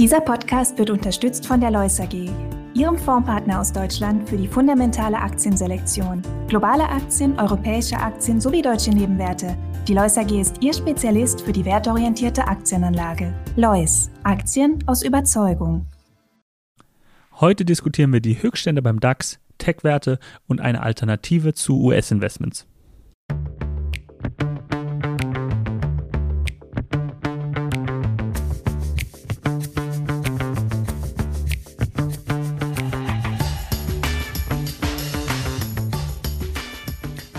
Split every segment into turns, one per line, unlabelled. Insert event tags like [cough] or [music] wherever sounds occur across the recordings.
Dieser Podcast wird unterstützt von der Lois AG, Ihrem Fondspartner aus Deutschland für die fundamentale Aktienselektion. Globale Aktien, europäische Aktien sowie deutsche Nebenwerte. Die Lois AG ist Ihr Spezialist für die wertorientierte Aktienanlage. Lois, Aktien aus Überzeugung.
Heute diskutieren wir die Höchststände beim DAX, Tech-Werte und eine Alternative zu US-Investments.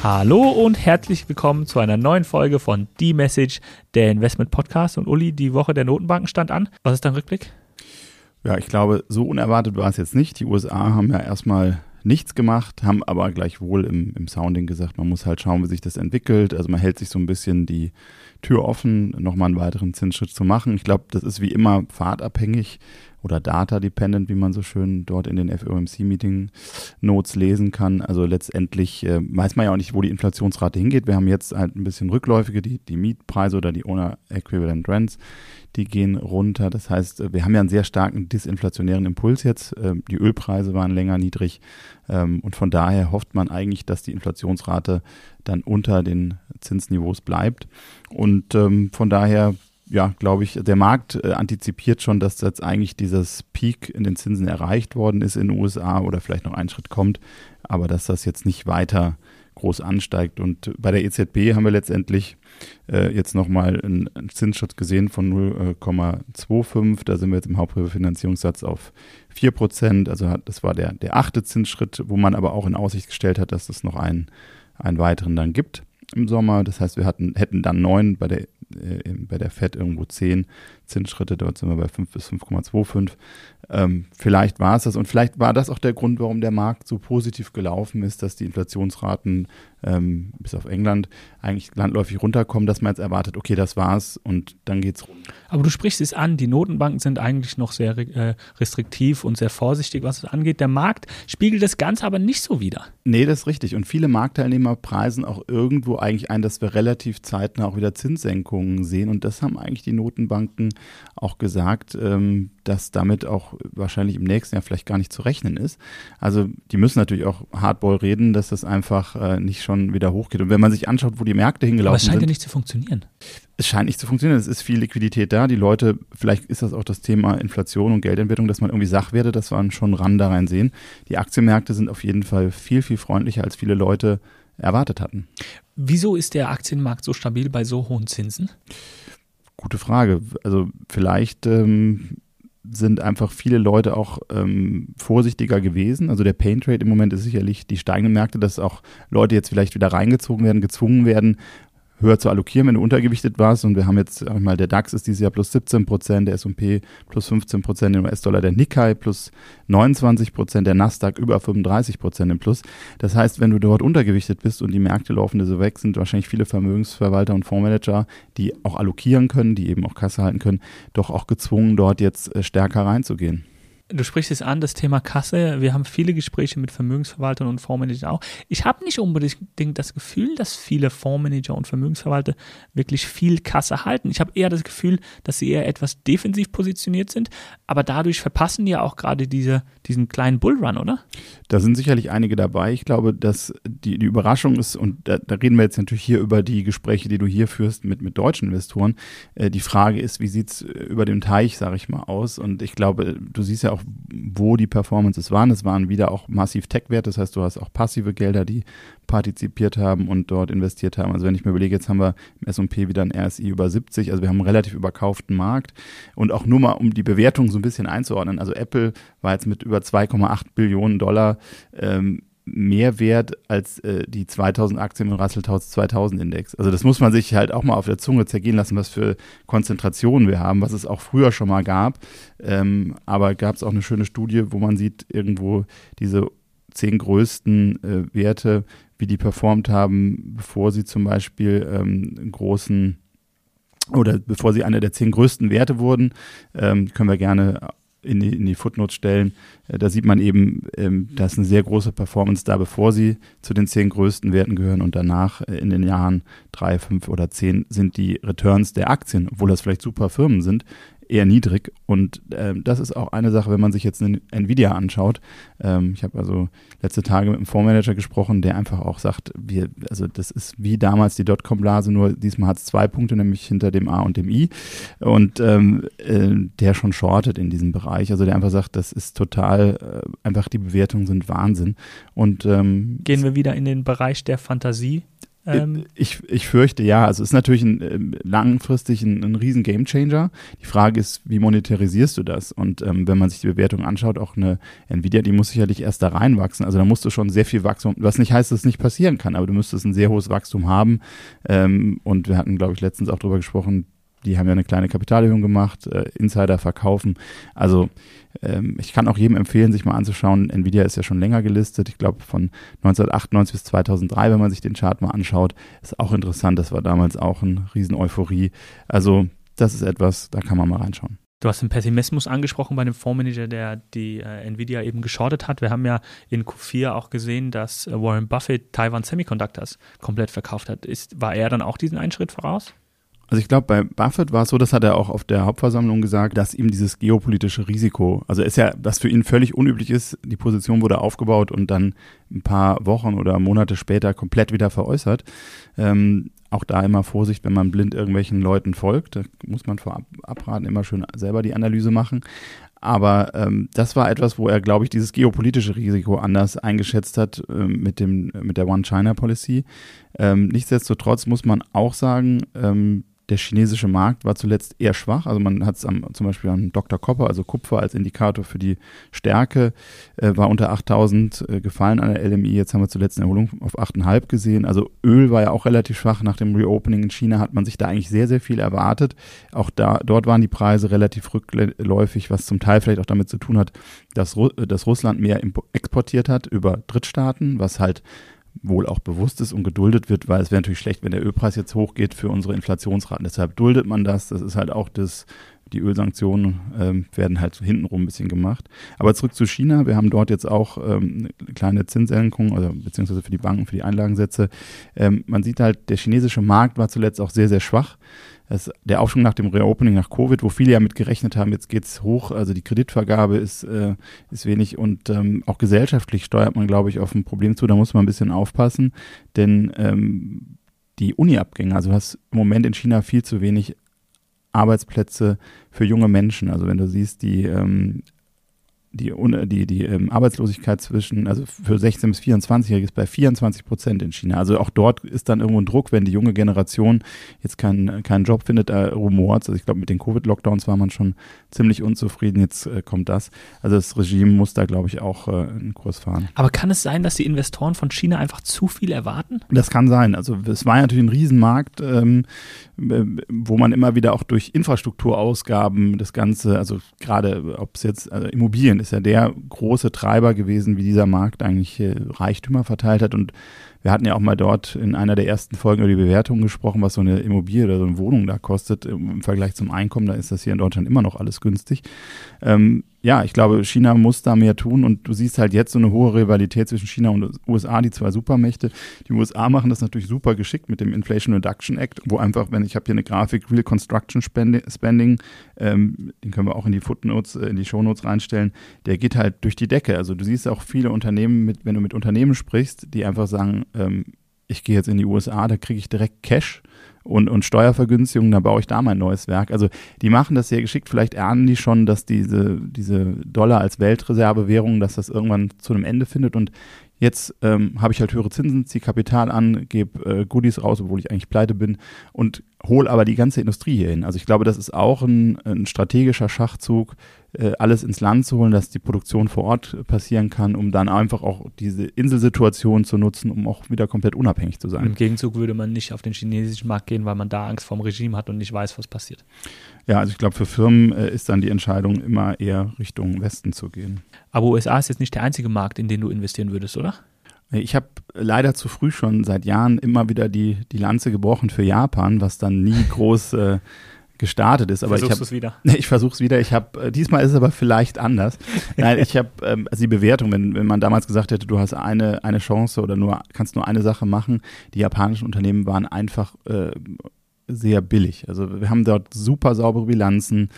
Hallo und herzlich willkommen zu einer neuen Folge von The Message, der Investment Podcast. Und Uli, die Woche der Notenbanken stand an. Was ist dein Rückblick?
Ja, ich glaube, so unerwartet war es jetzt nicht. Die USA haben ja erstmal nichts gemacht, haben aber gleichwohl im, im Sounding gesagt, man muss halt schauen, wie sich das entwickelt. Also man hält sich so ein bisschen die Tür offen, nochmal einen weiteren Zinsschritt zu machen. Ich glaube, das ist wie immer fahrtabhängig oder data-dependent, wie man so schön dort in den FOMC-Meeting-Notes lesen kann. Also letztendlich äh, weiß man ja auch nicht, wo die Inflationsrate hingeht. Wir haben jetzt halt ein bisschen rückläufige, die, die Mietpreise oder die Owner Equivalent Rents, die gehen runter. Das heißt, äh, wir haben ja einen sehr starken disinflationären Impuls jetzt. Ähm, die Ölpreise waren länger niedrig ähm, und von daher hofft man eigentlich, dass die Inflationsrate dann unter den Zinsniveaus bleibt. Und ähm, von daher ja, glaube ich, der Markt äh, antizipiert schon, dass jetzt eigentlich dieses Peak in den Zinsen erreicht worden ist in den USA oder vielleicht noch ein Schritt kommt, aber dass das jetzt nicht weiter groß ansteigt. Und bei der EZB haben wir letztendlich äh, jetzt nochmal einen, Zinsschutz gesehen von 0,25. Da sind wir jetzt im Hauptrefinanzierungssatz auf 4 Prozent. Also das war der, der achte Zinsschritt, wo man aber auch in Aussicht gestellt hat, dass es noch einen, einen weiteren dann gibt im Sommer. Das heißt, wir hatten, hätten dann neun bei der, äh, bei der FED irgendwo zehn Zinsschritte. Dort sind wir bei 5 bis 5,25. Ähm, vielleicht war es das und vielleicht war das auch der Grund, warum der Markt so positiv gelaufen ist, dass die Inflationsraten ähm, bis auf England eigentlich landläufig runterkommen, dass man jetzt erwartet, okay, das war's und dann geht's runter.
Aber du sprichst es an, die Notenbanken sind eigentlich noch sehr äh, restriktiv und sehr vorsichtig, was es angeht. Der Markt spiegelt das Ganze aber nicht so wider.
Nee, das ist richtig. Und viele Marktteilnehmer preisen auch irgendwo eigentlich ein, dass wir relativ zeitnah auch wieder Zinssenkungen sehen. Und das haben eigentlich die Notenbanken auch gesagt, ähm, dass damit auch wahrscheinlich im nächsten Jahr vielleicht gar nicht zu rechnen ist. Also die müssen natürlich auch Hardball reden, dass das einfach äh, nicht schon wieder hochgeht. Und wenn man sich anschaut, wo die Märkte hingelaufen sind. Aber es
scheint ja nicht zu funktionieren.
Es scheint nicht zu funktionieren. Es ist viel Liquidität da. Die Leute, vielleicht ist das auch das Thema Inflation und Geldentwertung, dass man irgendwie Sachwerte, dass man schon ran da rein sehen. Die Aktienmärkte sind auf jeden Fall viel, viel freundlicher, als viele Leute erwartet hatten.
Wieso ist der Aktienmarkt so stabil bei so hohen Zinsen?
Gute Frage. Also vielleicht ähm, sind einfach viele Leute auch ähm, vorsichtiger gewesen. Also der Pain Trade im Moment ist sicherlich die steigenden Märkte, dass auch Leute jetzt vielleicht wieder reingezogen werden, gezwungen werden, höher zu allokieren, wenn du untergewichtet warst. Und wir haben jetzt einmal, der DAX ist dieses Jahr plus 17 Prozent, der S&P plus 15 Prozent im US-Dollar, der Nikkei plus 29 Prozent, der Nasdaq über 35 Prozent im Plus. Das heißt, wenn du dort untergewichtet bist und die Märkte laufen so weg, sind wahrscheinlich viele Vermögensverwalter und Fondsmanager, die auch allokieren können, die eben auch Kasse halten können, doch auch gezwungen, dort jetzt äh, stärker reinzugehen.
Du sprichst es an, das Thema Kasse. Wir haben viele Gespräche mit Vermögensverwaltern und Fondsmanagern auch. Ich habe nicht unbedingt das Gefühl, dass viele Fondsmanager und Vermögensverwalter wirklich viel Kasse halten. Ich habe eher das Gefühl, dass sie eher etwas defensiv positioniert sind, aber dadurch verpassen die ja auch gerade diese, diesen kleinen Bullrun, oder?
Da sind sicherlich einige dabei. Ich glaube, dass die, die Überraschung ist, und da, da, reden wir jetzt natürlich hier über die Gespräche, die du hier führst mit, mit deutschen Investoren. Äh, die Frage ist, wie sieht es über dem Teich, sage ich mal, aus? Und ich glaube, du siehst ja auch, wo die Performances waren. Es waren wieder auch massiv Tech-Wert, das heißt, du hast auch passive Gelder, die partizipiert haben und dort investiert haben. Also wenn ich mir überlege, jetzt haben wir im S&P wieder ein RSI über 70, also wir haben einen relativ überkauften Markt und auch nur mal, um die Bewertung so ein bisschen einzuordnen, also Apple war jetzt mit über 2,8 Billionen Dollar ähm, mehr wert als äh, die 2000 Aktien im Russell 2000 Index. Also das muss man sich halt auch mal auf der Zunge zergehen lassen, was für Konzentrationen wir haben, was es auch früher schon mal gab. Ähm, aber gab es auch eine schöne Studie, wo man sieht irgendwo diese zehn größten äh, Werte, wie die performt haben, bevor sie zum Beispiel ähm, großen oder bevor sie einer der zehn größten Werte wurden. Ähm, können wir gerne in die, in die Footnotes stellen. Äh, da sieht man eben, ähm, da ist eine sehr große Performance da, bevor sie zu den zehn größten Werten gehören und danach äh, in den Jahren drei, fünf oder zehn sind die Returns der Aktien, obwohl das vielleicht super Firmen sind, eher niedrig. Und äh, das ist auch eine Sache, wenn man sich jetzt eine Nvidia anschaut. Ähm, ich habe also letzte Tage mit einem Fondsmanager gesprochen, der einfach auch sagt, wir, also das ist wie damals die Dotcom-Blase, nur diesmal hat es zwei Punkte, nämlich hinter dem A und dem I. Und ähm, äh, der schon shortet in diesem Bereich. Also der einfach sagt, das ist total, äh, einfach die Bewertungen sind Wahnsinn. Und ähm,
gehen wir wieder in den Bereich der Fantasie.
Ähm. Ich, ich fürchte ja. Also es ist natürlich ein, ähm, langfristig ein, ein riesen Gamechanger. Die Frage ist, wie monetarisierst du das? Und ähm, wenn man sich die Bewertung anschaut, auch eine Nvidia, die muss sicherlich erst da reinwachsen. Also da musst du schon sehr viel Wachstum, was nicht heißt, dass es nicht passieren kann, aber du müsstest ein sehr hohes Wachstum haben. Ähm, und wir hatten, glaube ich, letztens auch darüber gesprochen, die haben ja eine kleine Kapitalerhöhung gemacht, äh, Insider verkaufen. Also ähm, ich kann auch jedem empfehlen, sich mal anzuschauen. Nvidia ist ja schon länger gelistet. Ich glaube von 1998 bis 2003, wenn man sich den Chart mal anschaut, ist auch interessant. Das war damals auch eine riesen Euphorie. Also das ist etwas, da kann man mal reinschauen.
Du hast den Pessimismus angesprochen bei dem Fondsmanager, der die äh, Nvidia eben geschortet hat. Wir haben ja in Q4 auch gesehen, dass äh, Warren Buffett Taiwan Semiconductors komplett verkauft hat. Ist, war er dann auch diesen einen Schritt voraus?
Also ich glaube, bei Buffett war es so, das hat er auch auf der Hauptversammlung gesagt, dass ihm dieses geopolitische Risiko, also ist ja, was für ihn völlig unüblich ist, die Position wurde aufgebaut und dann ein paar Wochen oder Monate später komplett wieder veräußert. Ähm, auch da immer Vorsicht, wenn man blind irgendwelchen Leuten folgt. Da muss man vorab abraten, immer schön selber die Analyse machen. Aber ähm, das war etwas, wo er, glaube ich, dieses geopolitische Risiko anders eingeschätzt hat ähm, mit, dem, mit der One-China-Policy. Ähm, nichtsdestotrotz muss man auch sagen, ähm, der chinesische Markt war zuletzt eher schwach. Also man hat es zum Beispiel an Dr. Copper, also Kupfer als Indikator für die Stärke, äh, war unter 8000 äh, gefallen an der LMI. Jetzt haben wir zuletzt eine Erholung auf 8,5 gesehen. Also Öl war ja auch relativ schwach. Nach dem Reopening in China hat man sich da eigentlich sehr, sehr viel erwartet. Auch da, dort waren die Preise relativ rückläufig, was zum Teil vielleicht auch damit zu tun hat, dass, Ru dass Russland mehr exportiert hat über Drittstaaten, was halt wohl auch bewusst ist und geduldet wird, weil es wäre natürlich schlecht, wenn der Ölpreis jetzt hochgeht für unsere Inflationsraten. Deshalb duldet man das. Das ist halt auch das, die Ölsanktionen ähm, werden halt hintenrum ein bisschen gemacht. Aber zurück zu China. Wir haben dort jetzt auch ähm, eine kleine Zinssenkung, also beziehungsweise für die Banken, für die Einlagensätze. Ähm, man sieht halt, der chinesische Markt war zuletzt auch sehr, sehr schwach. Das, der Aufschwung nach dem Reopening nach Covid, wo viele ja mit gerechnet haben, jetzt geht's hoch, also die Kreditvergabe ist, äh, ist wenig und ähm, auch gesellschaftlich steuert man, glaube ich, auf ein Problem zu. Da muss man ein bisschen aufpassen, denn ähm, die Uni-Abgänge, also du hast im Moment in China viel zu wenig Arbeitsplätze für junge Menschen. Also wenn du siehst, die ähm, die, die, die ähm, Arbeitslosigkeit zwischen, also für 16- bis 24-Jährige ist bei 24 Prozent in China. Also auch dort ist dann irgendwo ein Druck, wenn die junge Generation jetzt keinen keinen Job findet, äh, rumort. Also ich glaube, mit den Covid-Lockdowns war man schon ziemlich unzufrieden. Jetzt äh, kommt das. Also das Regime muss da, glaube ich, auch äh, einen Kurs fahren.
Aber kann es sein, dass die Investoren von China einfach zu viel erwarten?
Das kann sein. Also es war natürlich ein Riesenmarkt, ähm, äh, wo man immer wieder auch durch Infrastrukturausgaben das Ganze, also gerade ob es jetzt also Immobilien ist ja der große Treiber gewesen, wie dieser Markt eigentlich äh, Reichtümer verteilt hat. Und wir hatten ja auch mal dort in einer der ersten Folgen über die Bewertung gesprochen, was so eine Immobilie oder so eine Wohnung da kostet im Vergleich zum Einkommen. Da ist das hier in Deutschland immer noch alles günstig. Ähm, ja, ich glaube, China muss da mehr tun und du siehst halt jetzt so eine hohe Rivalität zwischen China und USA, die zwei Supermächte. Die USA machen das natürlich super geschickt mit dem Inflation Reduction Act, wo einfach, wenn ich habe hier eine Grafik, Real Construction Spending, ähm, den können wir auch in die Footnotes, äh, in die Shownotes reinstellen, der geht halt durch die Decke. Also du siehst auch viele Unternehmen, mit, wenn du mit Unternehmen sprichst, die einfach sagen, ähm, ich gehe jetzt in die USA, da kriege ich direkt Cash und, und Steuervergünstigungen, dann baue ich da mein neues Werk. Also die machen das sehr geschickt. Vielleicht ahnen die schon, dass diese, diese Dollar als Weltreservewährung, dass das irgendwann zu einem Ende findet. Und jetzt ähm, habe ich halt höhere Zinsen, ziehe Kapital an, gebe äh, Goodies raus, obwohl ich eigentlich pleite bin und hole aber die ganze Industrie hier hin. Also ich glaube, das ist auch ein, ein strategischer Schachzug, äh, alles ins Land zu holen, dass die Produktion vor Ort passieren kann, um dann einfach auch diese Inselsituation zu nutzen, um auch wieder komplett unabhängig zu sein.
Im Gegenzug würde man nicht auf den chinesischen Markt gehen, weil man da Angst vorm Regime hat und nicht weiß, was passiert.
Ja, also ich glaube, für Firmen äh, ist dann die Entscheidung immer eher Richtung Westen zu gehen.
Aber USA ist jetzt nicht der einzige Markt, in den du investieren würdest, oder?
Ich habe leider zu früh schon seit Jahren immer wieder die, die Lanze gebrochen für Japan, was dann nie [laughs] groß äh, gestartet ist. Aber
Versuchst [laughs]
ich
es wieder?
Ich versuche es wieder. Ich habe äh, diesmal ist es aber vielleicht anders. Nein, ich habe [laughs] ähm, also die Bewertung, wenn, wenn man damals gesagt hätte, du hast eine eine Chance oder nur kannst nur eine Sache machen. Die japanischen Unternehmen waren einfach äh, sehr billig. Also wir haben dort super saubere Bilanzen.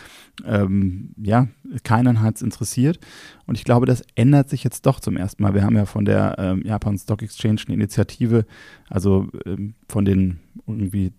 Ähm, ja, keinen hat es interessiert. Und ich glaube, das ändert sich jetzt doch zum ersten Mal. Wir haben ja von der ähm, Japan Stock Exchange eine Initiative, also ähm, von den irgendwie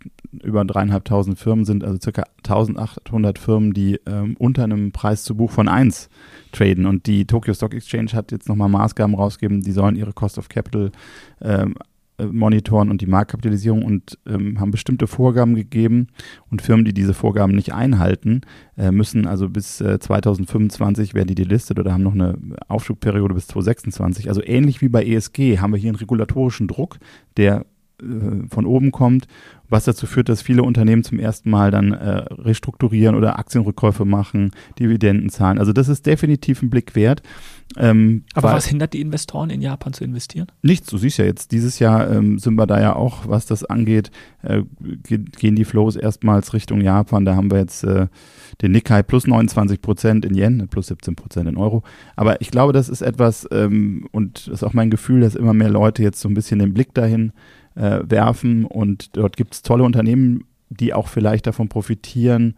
über dreieinhalbtausend Firmen sind, also circa 1800 Firmen, die ähm, unter einem Preis zu Buch von 1 traden. Und die Tokyo Stock Exchange hat jetzt nochmal Maßgaben rausgegeben, die sollen ihre Cost of Capital ähm, äh, monitoren und die Marktkapitalisierung und ähm, haben bestimmte Vorgaben gegeben und Firmen, die diese Vorgaben nicht einhalten, äh, müssen also bis äh, 2025 werden die delistet oder haben noch eine Aufschubperiode bis 2026. Also ähnlich wie bei ESG haben wir hier einen regulatorischen Druck, der äh, von oben kommt, was dazu führt, dass viele Unternehmen zum ersten Mal dann äh, restrukturieren oder Aktienrückkäufe machen, Dividenden zahlen. Also das ist definitiv ein Blick wert.
Ähm, Aber was hindert die Investoren in Japan zu investieren?
Nichts, du siehst ja jetzt, dieses Jahr ähm, sind wir da ja auch, was das angeht, äh, gehen die Flows erstmals Richtung Japan. Da haben wir jetzt äh, den Nikkei plus 29 Prozent in Yen, plus 17 Prozent in Euro. Aber ich glaube, das ist etwas, ähm, und das ist auch mein Gefühl, dass immer mehr Leute jetzt so ein bisschen den Blick dahin äh, werfen und dort gibt es tolle Unternehmen, die auch vielleicht davon profitieren,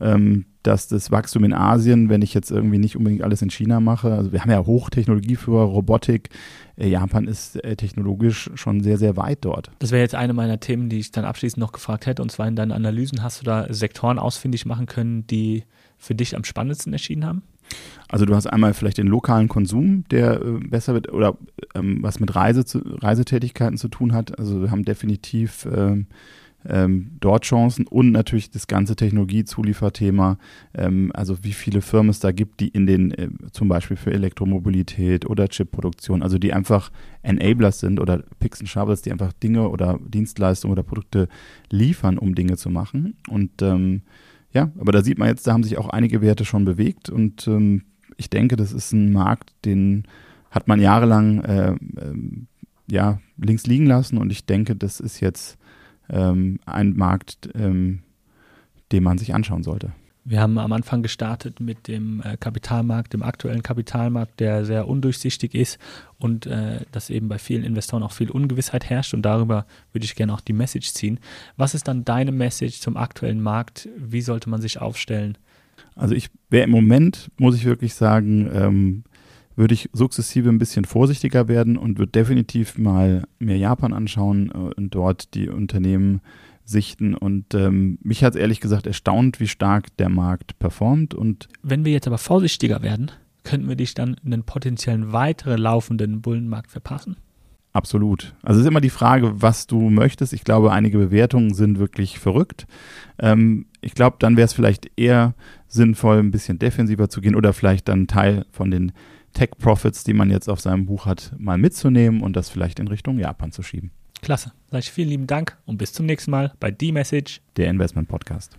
ähm, dass das Wachstum in Asien, wenn ich jetzt irgendwie nicht unbedingt alles in China mache, also wir haben ja Hochtechnologie für Robotik, äh, Japan ist äh, technologisch schon sehr, sehr weit dort.
Das wäre jetzt eine meiner Themen, die ich dann abschließend noch gefragt hätte, und zwar in deinen Analysen, hast du da Sektoren ausfindig machen können, die für dich am spannendsten erschienen haben?
Also du hast einmal vielleicht den lokalen Konsum, der äh, besser wird oder ähm, was mit Reise zu, Reisetätigkeiten zu tun hat. Also wir haben definitiv ähm, ähm, dort Chancen und natürlich das ganze Technologiezulieferthema, ähm, also wie viele Firmen es da gibt, die in den äh, zum Beispiel für Elektromobilität oder Chipproduktion, also die einfach Enablers sind oder Picks and Shovels, die einfach Dinge oder Dienstleistungen oder Produkte liefern, um Dinge zu machen. Und ähm, ja, aber da sieht man jetzt, da haben sich auch einige Werte schon bewegt und ähm, ich denke, das ist ein Markt, den hat man jahrelang äh, äh, ja, links liegen lassen und ich denke, das ist jetzt ähm, ein Markt, ähm, den man sich anschauen sollte.
Wir haben am Anfang gestartet mit dem äh, Kapitalmarkt, dem aktuellen Kapitalmarkt, der sehr undurchsichtig ist und äh, dass eben bei vielen Investoren auch viel Ungewissheit herrscht und darüber würde ich gerne auch die Message ziehen. Was ist dann deine Message zum aktuellen Markt? Wie sollte man sich aufstellen?
Also ich wäre im Moment, muss ich wirklich sagen, ähm, würde ich sukzessive ein bisschen vorsichtiger werden und würde definitiv mal mir Japan anschauen äh, und dort die Unternehmen sichten. Und ähm, mich hat es ehrlich gesagt erstaunt, wie stark der Markt performt. Und
Wenn wir jetzt aber vorsichtiger werden, könnten wir dich dann in einen potenziellen weiteren laufenden Bullenmarkt verpassen?
Absolut. Also es ist immer die Frage, was du möchtest. Ich glaube, einige Bewertungen sind wirklich verrückt. Ähm, ich glaube, dann wäre es vielleicht eher sinnvoll, ein bisschen defensiver zu gehen oder vielleicht dann Teil von den Tech-Profits, die man jetzt auf seinem Buch hat, mal mitzunehmen und das vielleicht in Richtung Japan zu schieben.
Klasse. Sag ich vielen lieben Dank und bis zum nächsten Mal bei D-Message,
der Investment Podcast.